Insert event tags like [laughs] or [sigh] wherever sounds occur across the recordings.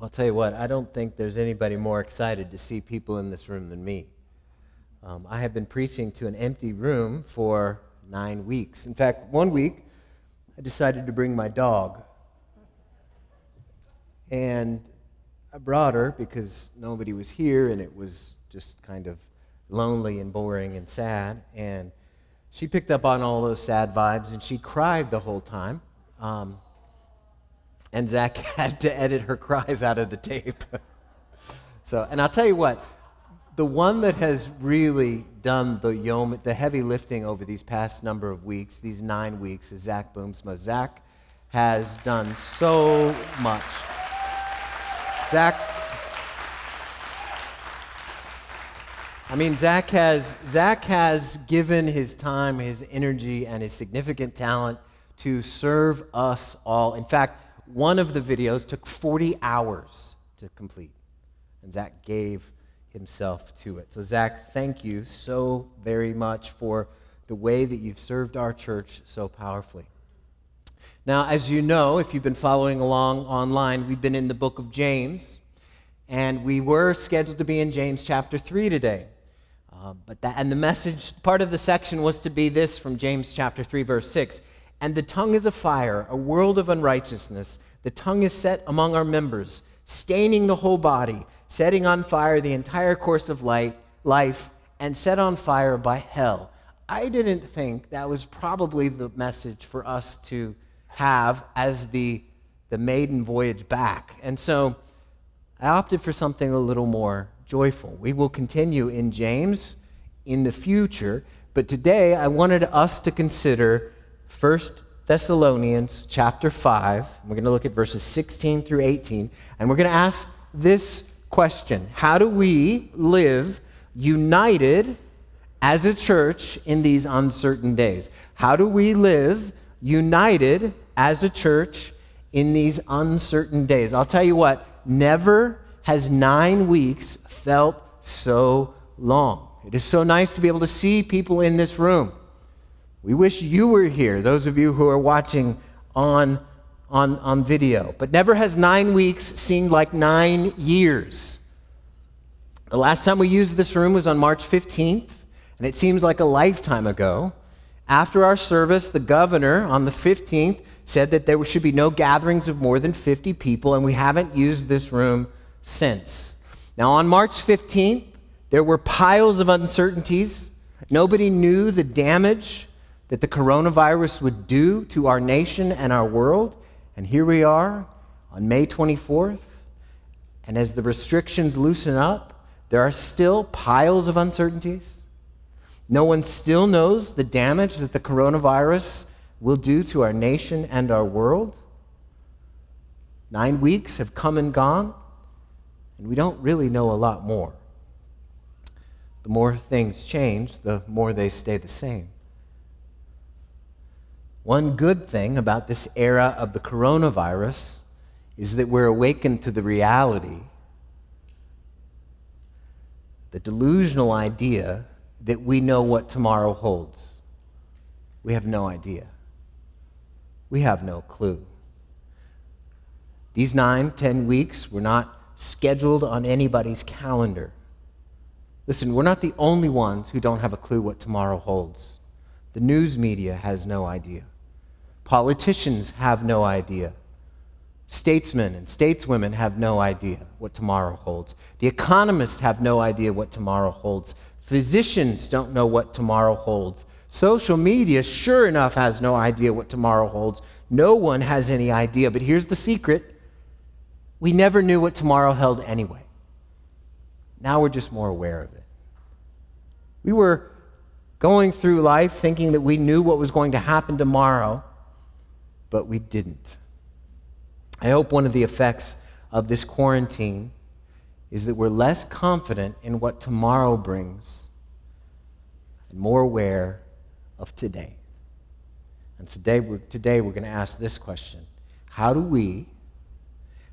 I'll tell you what, I don't think there's anybody more excited to see people in this room than me. Um, I have been preaching to an empty room for nine weeks. In fact, one week, I decided to bring my dog. And I brought her because nobody was here and it was just kind of lonely and boring and sad. And she picked up on all those sad vibes and she cried the whole time. Um, and Zach [laughs] had to edit her cries out of the tape. [laughs] so, and I'll tell you what, the one that has really done the the heavy lifting over these past number of weeks, these nine weeks, is Zach Boomsma. Zach has done so much. Zach, I mean, Zach has, Zach has given his time, his energy, and his significant talent to serve us all. In fact, one of the videos took 40 hours to complete, and Zach gave himself to it. So, Zach, thank you so very much for the way that you've served our church so powerfully. Now, as you know, if you've been following along online, we've been in the book of James, and we were scheduled to be in James chapter 3 today. Uh, but that, and the message, part of the section was to be this from James chapter 3, verse 6. And the tongue is a fire, a world of unrighteousness. The tongue is set among our members, staining the whole body, setting on fire the entire course of light, life, and set on fire by hell. I didn't think that was probably the message for us to have as the, the maiden voyage back. And so I opted for something a little more joyful. We will continue in James in the future, but today I wanted us to consider 1 Thessalonians chapter 5. We're going to look at verses 16 through 18, and we're going to ask this question How do we live united as a church in these uncertain days? How do we live united as a church in these uncertain days? I'll tell you what, never has nine weeks felt so long. It is so nice to be able to see people in this room. We wish you were here, those of you who are watching on, on, on video. But never has nine weeks seemed like nine years. The last time we used this room was on March 15th, and it seems like a lifetime ago. After our service, the governor on the 15th said that there should be no gatherings of more than 50 people, and we haven't used this room since. Now, on March 15th, there were piles of uncertainties. Nobody knew the damage that the coronavirus would do to our nation and our world. And here we are on May 24th. And as the restrictions loosen up, there are still piles of uncertainties. No one still knows the damage that the coronavirus will do to our nation and our world. Nine weeks have come and gone, and we don't really know a lot more. The more things change, the more they stay the same. One good thing about this era of the coronavirus is that we're awakened to the reality, the delusional idea that we know what tomorrow holds. We have no idea. We have no clue. These nine, ten weeks were not scheduled on anybody's calendar. Listen, we're not the only ones who don't have a clue what tomorrow holds. The news media has no idea. Politicians have no idea. Statesmen and stateswomen have no idea what tomorrow holds. The economists have no idea what tomorrow holds. Physicians don't know what tomorrow holds. Social media, sure enough, has no idea what tomorrow holds. No one has any idea. But here's the secret we never knew what tomorrow held anyway. Now we're just more aware of it. We were going through life thinking that we knew what was going to happen tomorrow but we didn't. I hope one of the effects of this quarantine is that we're less confident in what tomorrow brings and more aware of today. And today we're, today we're going to ask this question How do we,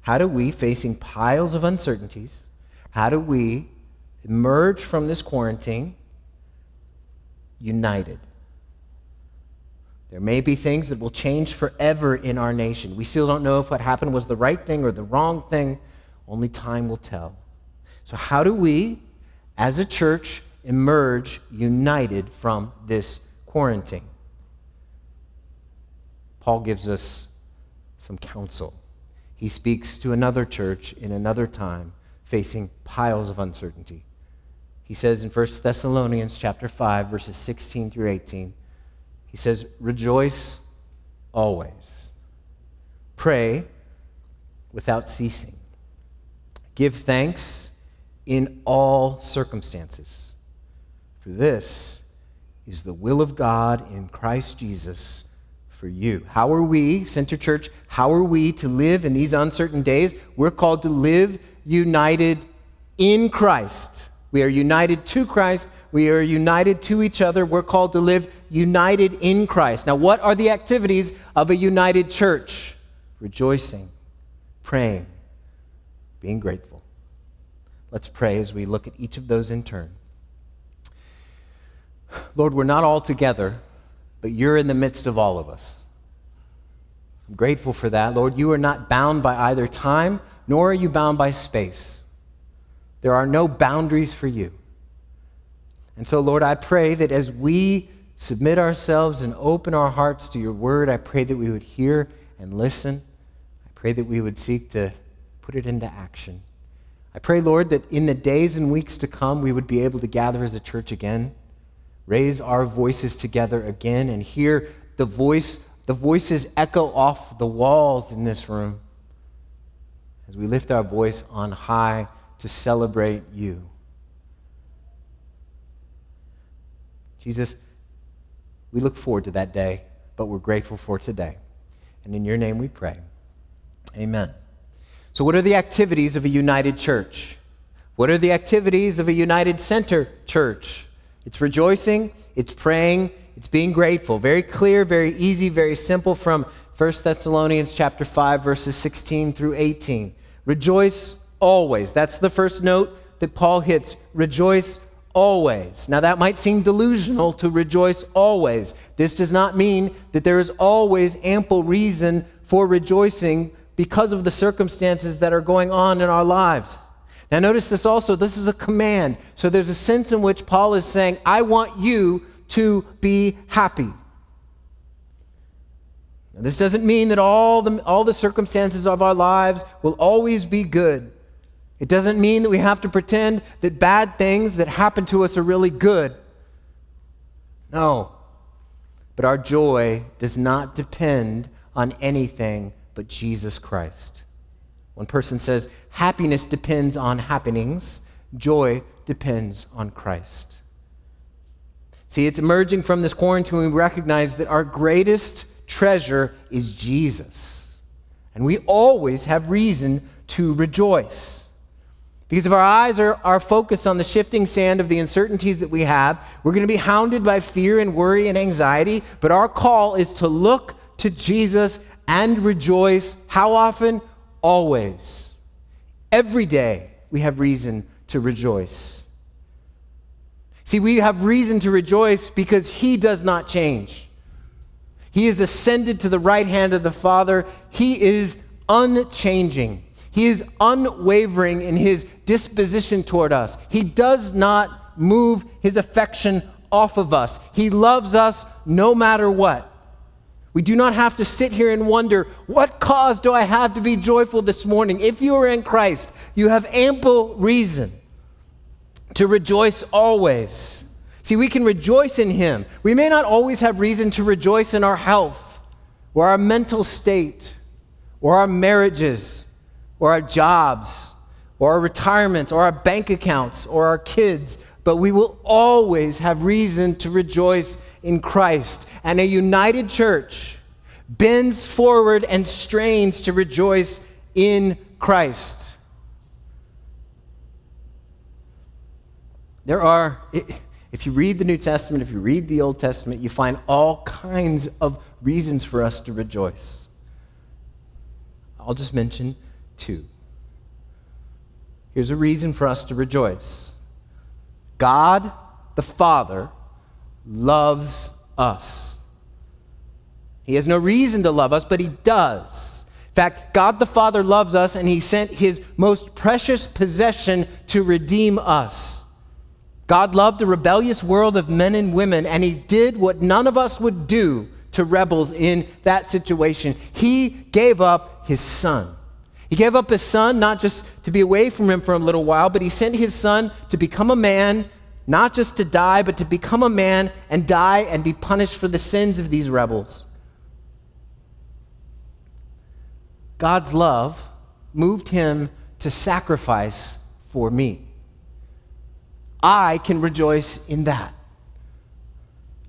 how do we, facing piles of uncertainties, how do we emerge from this quarantine united? There may be things that will change forever in our nation. We still don't know if what happened was the right thing or the wrong thing. Only time will tell. So, how do we, as a church, emerge united from this quarantine? Paul gives us some counsel. He speaks to another church in another time facing piles of uncertainty. He says in 1 Thessalonians chapter 5 verses 16 through 18, he says, "Rejoice always. Pray without ceasing. Give thanks in all circumstances. For this is the will of God in Christ Jesus for you. How are we, Center Church, how are we to live in these uncertain days? We're called to live united in Christ. We are united to Christ. We are united to each other. We're called to live united in Christ. Now, what are the activities of a united church? Rejoicing, praying, being grateful. Let's pray as we look at each of those in turn. Lord, we're not all together, but you're in the midst of all of us. I'm grateful for that. Lord, you are not bound by either time, nor are you bound by space. There are no boundaries for you. And so, Lord, I pray that as we submit ourselves and open our hearts to your word, I pray that we would hear and listen. I pray that we would seek to put it into action. I pray, Lord, that in the days and weeks to come, we would be able to gather as a church again, raise our voices together again, and hear the voice, the voices echo off the walls in this room as we lift our voice on high to celebrate you. Jesus, we look forward to that day, but we're grateful for today. And in your name we pray. Amen. So, what are the activities of a united church? What are the activities of a united center church? It's rejoicing, it's praying, it's being grateful. Very clear, very easy, very simple from 1 Thessalonians chapter 5 verses 16 through 18. Rejoice always. That's the first note that Paul hits. Rejoice always. Now, that might seem delusional to rejoice always. This does not mean that there is always ample reason for rejoicing because of the circumstances that are going on in our lives. Now, notice this also. This is a command. So, there's a sense in which Paul is saying, I want you to be happy. Now, this doesn't mean that all the, all the circumstances of our lives will always be good. It doesn't mean that we have to pretend that bad things that happen to us are really good. No. But our joy does not depend on anything but Jesus Christ. One person says, happiness depends on happenings, joy depends on Christ. See, it's emerging from this quarantine, we recognize that our greatest treasure is Jesus. And we always have reason to rejoice. Because if our eyes are, are focused on the shifting sand of the uncertainties that we have, we're going to be hounded by fear and worry and anxiety. But our call is to look to Jesus and rejoice. How often? Always. Every day we have reason to rejoice. See, we have reason to rejoice because he does not change. He is ascended to the right hand of the Father. He is unchanging. He is unwavering in his disposition toward us. He does not move his affection off of us. He loves us no matter what. We do not have to sit here and wonder, what cause do I have to be joyful this morning? If you are in Christ, you have ample reason to rejoice always. See, we can rejoice in Him. We may not always have reason to rejoice in our health or our mental state or our marriages or our jobs or our retirements or our bank accounts or our kids, but we will always have reason to rejoice in Christ. And a united church bends forward and strains to rejoice in Christ. There are, if you read the New Testament, if you read the Old Testament, you find all kinds of reasons for us to rejoice. I'll just mention Here's a reason for us to rejoice God the Father loves us. He has no reason to love us, but He does. In fact, God the Father loves us, and He sent His most precious possession to redeem us. God loved a rebellious world of men and women, and He did what none of us would do to rebels in that situation. He gave up His Son. He gave up His Son not just to be away from Him for a little while, but He sent His Son to become a man, not just to die, but to become a man and die and be punished for the sins of these rebels. God's love moved him to sacrifice for me. I can rejoice in that.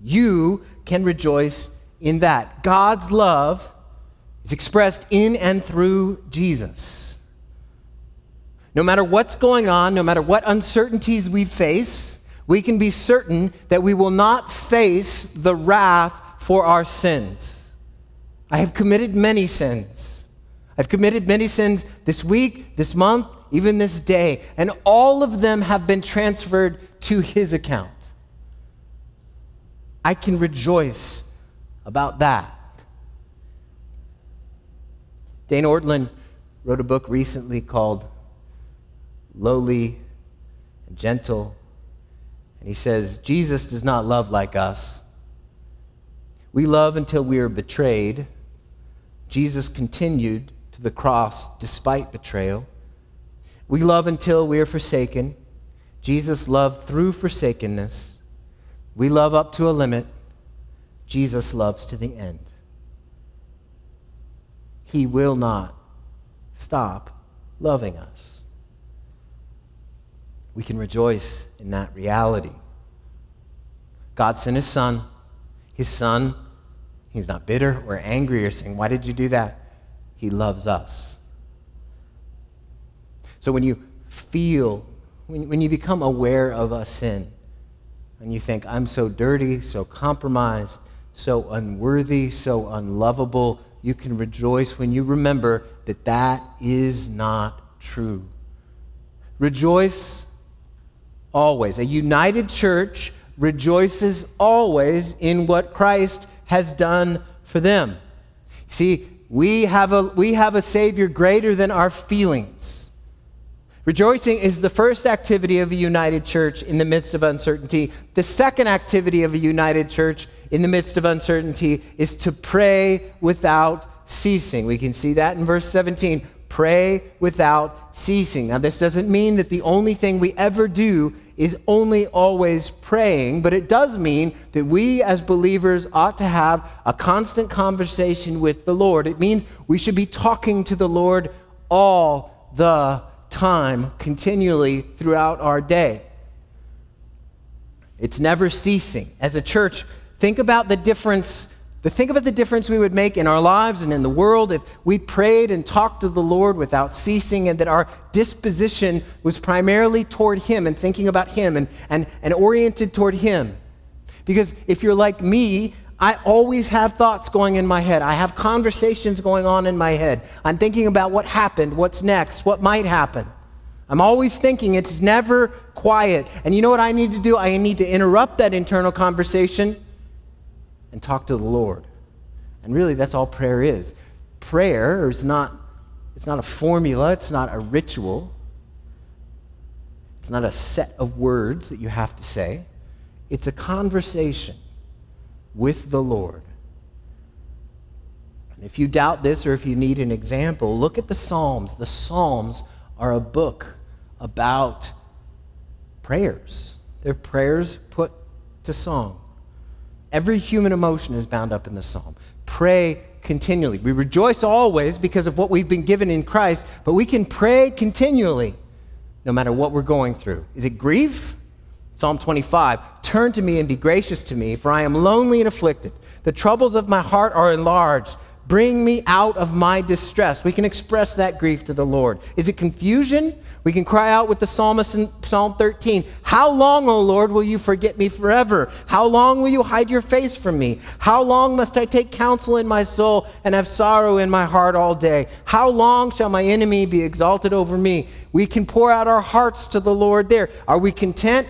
You can rejoice in that. God's love is expressed in and through Jesus. No matter what's going on, no matter what uncertainties we face, we can be certain that we will not face the wrath for our sins. I have committed many sins. I've committed many sins this week, this month, even this day, and all of them have been transferred to his account. I can rejoice about that. Dane Ortlund wrote a book recently called Lowly and Gentle, and he says, Jesus does not love like us. We love until we are betrayed. Jesus continued to the cross despite betrayal. We love until we are forsaken. Jesus loved through forsakenness. We love up to a limit. Jesus loves to the end. He will not stop loving us. We can rejoice in that reality. God sent His Son. His Son, He's not bitter or angry or saying, Why did you do that? He loves us. So when you feel, when, when you become aware of a sin, and you think, I'm so dirty, so compromised, so unworthy, so unlovable, you can rejoice when you remember that that is not true. Rejoice always. A united church rejoices always in what Christ has done for them. See, we have a, we have a Savior greater than our feelings. Rejoicing is the first activity of a united church in the midst of uncertainty. The second activity of a united church in the midst of uncertainty is to pray without ceasing. We can see that in verse 17. Pray without ceasing. Now, this doesn't mean that the only thing we ever do is only always praying, but it does mean that we as believers ought to have a constant conversation with the Lord. It means we should be talking to the Lord all the time, continually throughout our day. It's never ceasing. As a church, think about the difference but think about the difference we would make in our lives and in the world if we prayed and talked to the Lord without ceasing and that our disposition was primarily toward Him and thinking about Him and, and, and oriented toward Him. Because if you're like me, I always have thoughts going in my head. I have conversations going on in my head. I'm thinking about what happened, what's next, what might happen. I'm always thinking, it's never quiet. And you know what I need to do? I need to interrupt that internal conversation and talk to the Lord. And really, that's all prayer is. Prayer is not, it's not a formula, it's not a ritual, it's not a set of words that you have to say. It's a conversation with the Lord. And if you doubt this or if you need an example, look at the Psalms. The Psalms are a book about prayers, they're prayers put to song. Every human emotion is bound up in the psalm. Pray continually. We rejoice always because of what we've been given in Christ, but we can pray continually no matter what we're going through. Is it grief? Psalm 25 Turn to me and be gracious to me, for I am lonely and afflicted. The troubles of my heart are enlarged. Bring me out of my distress. We can express that grief to the Lord. Is it confusion? We can cry out with the psalmist in Psalm 13 How long, O Lord, will you forget me forever? How long will you hide your face from me? How long must I take counsel in my soul and have sorrow in my heart all day? How long shall my enemy be exalted over me? We can pour out our hearts to the Lord there. Are we content?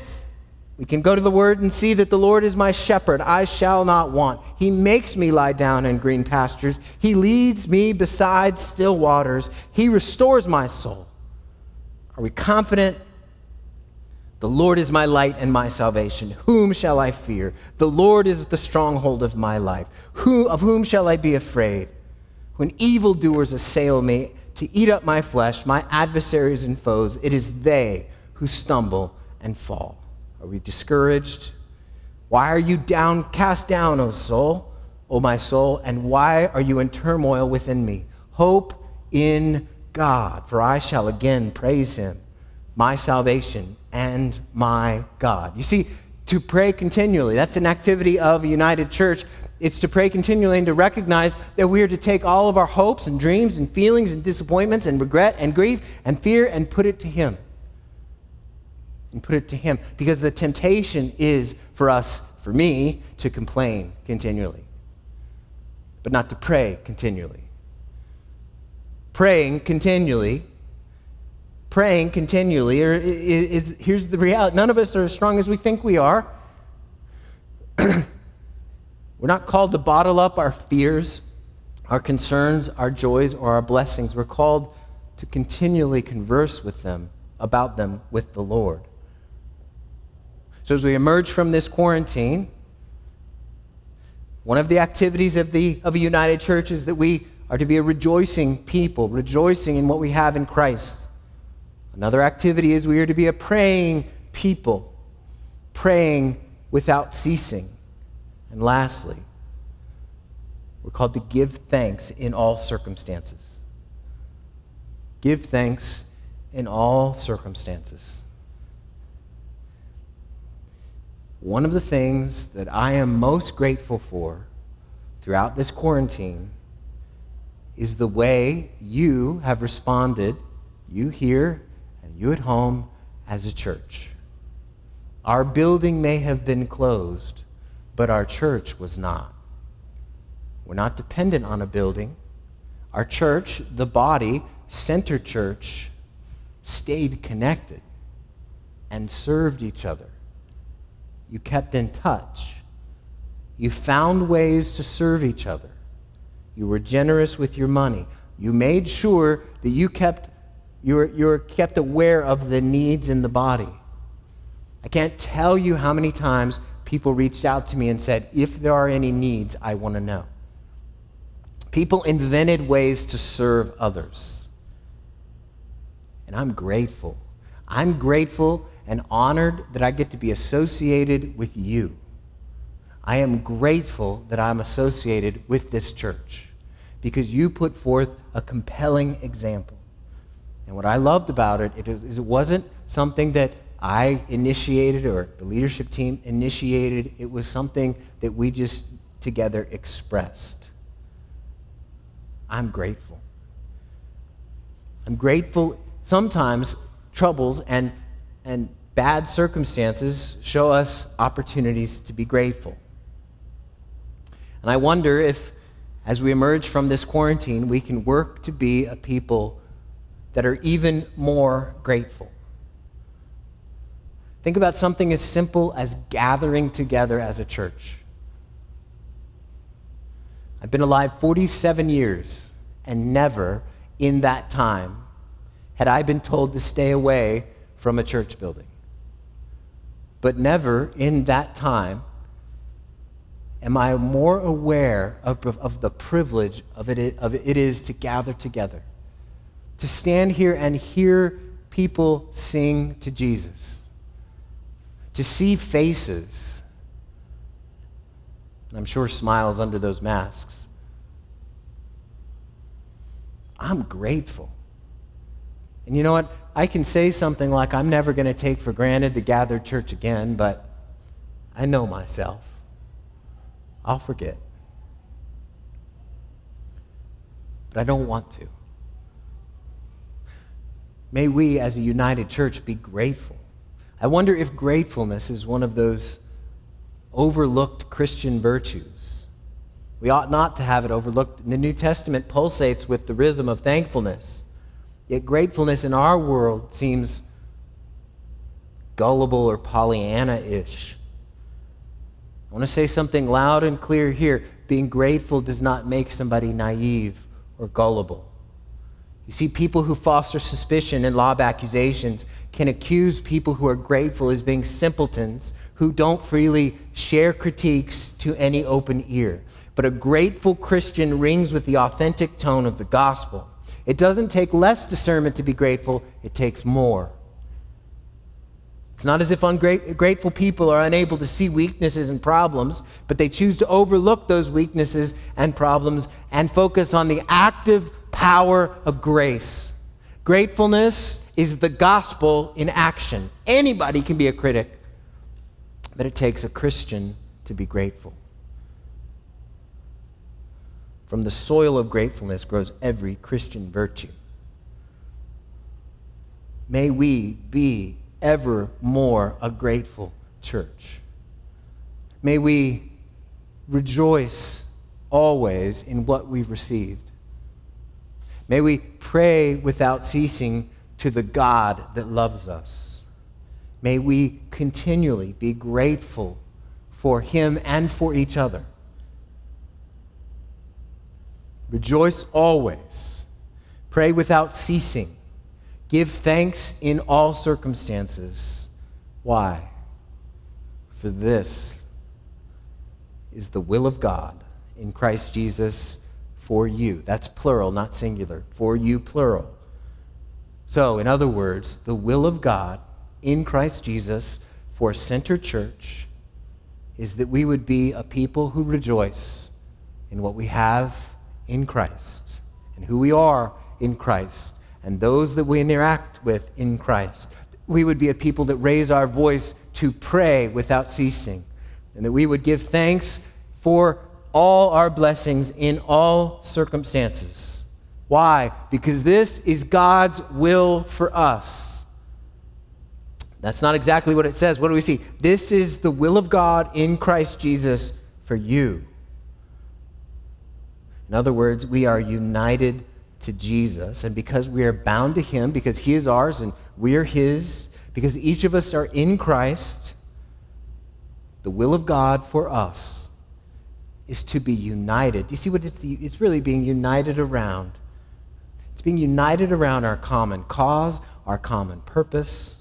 We can go to the Word and see that the Lord is my shepherd. I shall not want. He makes me lie down in green pastures. He leads me beside still waters. He restores my soul. Are we confident? The Lord is my light and my salvation. Whom shall I fear? The Lord is the stronghold of my life. Who, of whom shall I be afraid? When evildoers assail me to eat up my flesh, my adversaries and foes, it is they who stumble and fall. Are we discouraged? Why are you down, cast down, O soul, O my soul? And why are you in turmoil within me? Hope in God, for I shall again praise him, my salvation and my God. You see, to pray continually, that's an activity of a united church. It's to pray continually and to recognize that we are to take all of our hopes and dreams and feelings and disappointments and regret and grief and fear and put it to Him and put it to Him. Because the temptation is for us, for me, to complain continually, but not to pray continually. Praying continually, praying continually, or is, is here's the reality none of us are as strong as we think we are. [clears throat] We're not called to bottle up our fears, our concerns, our joys, or our blessings. We're called to continually converse with them, about them with the Lord. So as we emerge from this quarantine, one of the activities of, the, of a united church is that we are to be a rejoicing people, rejoicing in what we have in Christ. Another activity is we are to be a praying people, praying without ceasing. And lastly, we're called to give thanks in all circumstances. Give thanks in all circumstances. One of the things that I am most grateful for throughout this quarantine is the way you have responded, you here and you at home, as a church. Our building may have been closed, but our church was not. We're not dependent on a building. Our church, the body, Center Church, stayed connected and served each other you kept in touch. You found ways to serve each other. You were generous with your money. You made sure that you kept, you were, you were kept aware of the needs in the body. I can't tell you how many times people reached out to me and said, if there are any needs, I want to know. People invented ways to serve others. And I'm grateful. I'm grateful and honored that I get to be associated with you. I am grateful that I'm associated with this church because you put forth a compelling example. And what I loved about it, it was, it wasn't something that I initiated or the leadership team initiated. It was something that we just together expressed. I'm grateful. I'm grateful. Sometimes troubles and and bad circumstances show us opportunities to be grateful. And I wonder if, as we emerge from this quarantine, we can work to be a people that are even more grateful. Think about something as simple as gathering together as a church. I've been alive 47 years, and never in that time had I been told to stay away from a church building. But never in that time am I more aware of, of the privilege of it, of it is to gather together, to stand here and hear people sing to Jesus, to see faces, and I'm sure smiles under those masks. I'm grateful. And you know what? I can say something like, I'm never going to take for granted the gathered church again, but I know myself. I'll forget. But I don't want to. May we, as a united church, be grateful. I wonder if gratefulness is one of those overlooked Christian virtues. We ought not to have it overlooked. The New Testament pulsates with the rhythm of thankfulness. Yet gratefulness in our world seems gullible or Pollyanna ish. I want to say something loud and clear here. Being grateful does not make somebody naive or gullible. You see, people who foster suspicion and lob accusations can accuse people who are grateful as being simpletons who don't freely share critiques to any open ear. But a grateful Christian rings with the authentic tone of the gospel. It doesn't take less discernment to be grateful, it takes more. It's not as if ungrateful people are unable to see weaknesses and problems, but they choose to overlook those weaknesses and problems and focus on the active power of grace. Gratefulness is the gospel in action. Anybody can be a critic, but it takes a Christian to be grateful. From the soil of gratefulness grows every Christian virtue. May we be ever more a grateful church. May we rejoice always in what we've received. May we pray without ceasing to the God that loves us. May we continually be grateful for Him and for each other. Rejoice always. Pray without ceasing. Give thanks in all circumstances. Why? For this is the will of God in Christ Jesus for you. That's plural, not singular. For you, plural. So, in other words, the will of God in Christ Jesus for Center Church is that we would be a people who rejoice in what we have in Christ and who we are in Christ and those that we interact with in Christ. We would be a people that raise our voice to pray without ceasing, and that we would give thanks for all our blessings in all circumstances. Why? Because this is God's will for us. That's not exactly what it says. What do we see? This is the will of God in Christ Jesus for you. In other words, we are united to Jesus, and because we are bound to Him, because He is ours and we are His, because each of us are in Christ, the will of God for us is to be united. Do you see what it's, it's really being united around? It's being united around our common cause, our common purpose.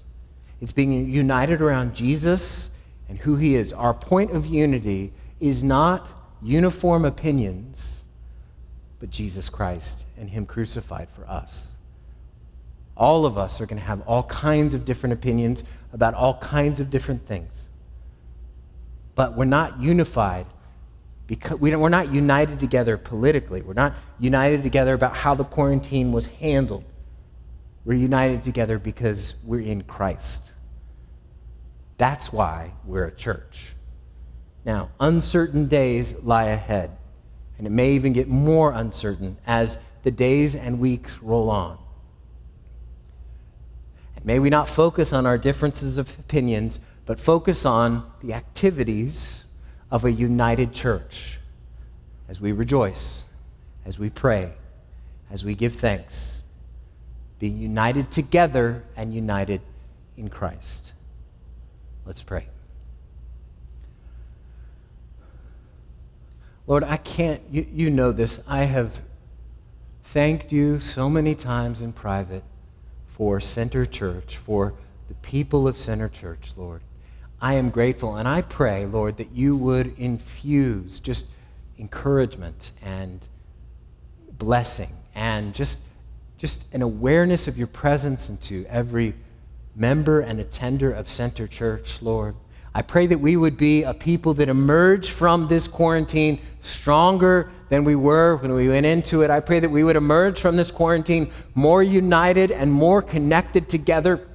It's being united around Jesus and who He is. Our point of unity is not uniform opinions but Jesus Christ and Him crucified for us. All of us are going to have all kinds of different opinions about all kinds of different things. But we're not unified because we we're not united together politically. We're not united together about how the quarantine was handled. We're united together because we're in Christ. That's why we're a church. Now, uncertain days lie ahead and it may even get more uncertain as the days and weeks roll on. And may we not focus on our differences of opinions, but focus on the activities of a united church as we rejoice, as we pray, as we give thanks, being united together and united in Christ. Let's pray. Lord, I can't, you, you know this. I have thanked you so many times in private for Center Church, for the people of Center Church, Lord. I am grateful, and I pray, Lord, that you would infuse just encouragement and blessing and just, just an awareness of your presence into every member and attender of Center Church, Lord. I pray that we would be a people that emerge from this quarantine stronger than we were when we went into it. I pray that we would emerge from this quarantine more united and more connected together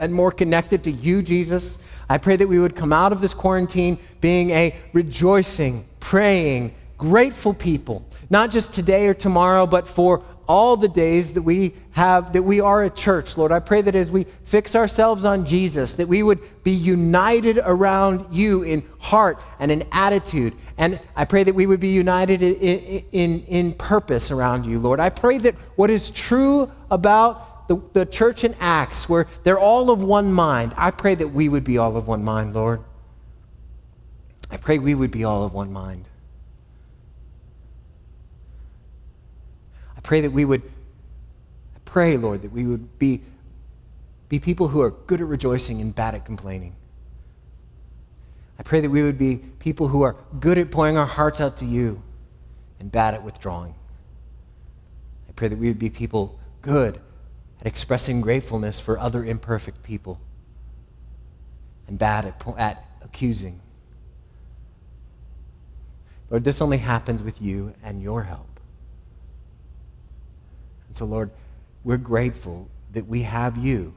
and more connected to you, Jesus. I pray that we would come out of this quarantine being a rejoicing, praying, grateful people, not just today or tomorrow, but for all the days that we have, that we are a church, Lord. I pray that as we fix ourselves on Jesus, that we would be united around you in heart and in attitude. And I pray that we would be united in, in, in purpose around you, Lord. I pray that what is true about the, the church in Acts, where they're all of one mind, I pray that we would be all of one mind, Lord. I pray we would be all of one mind. Pray that we would, I pray, Lord, that we would be, be people who are good at rejoicing and bad at complaining. I pray that we would be people who are good at pouring our hearts out to you and bad at withdrawing. I pray that we would be people good at expressing gratefulness for other imperfect people and bad at, at accusing. Lord, this only happens with you and your help. And so, Lord, we're grateful that we have you.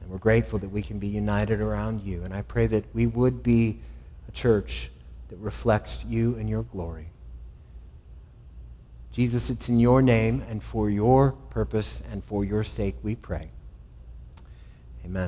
And we're grateful that we can be united around you. And I pray that we would be a church that reflects you and your glory. Jesus, it's in your name and for your purpose and for your sake we pray. Amen.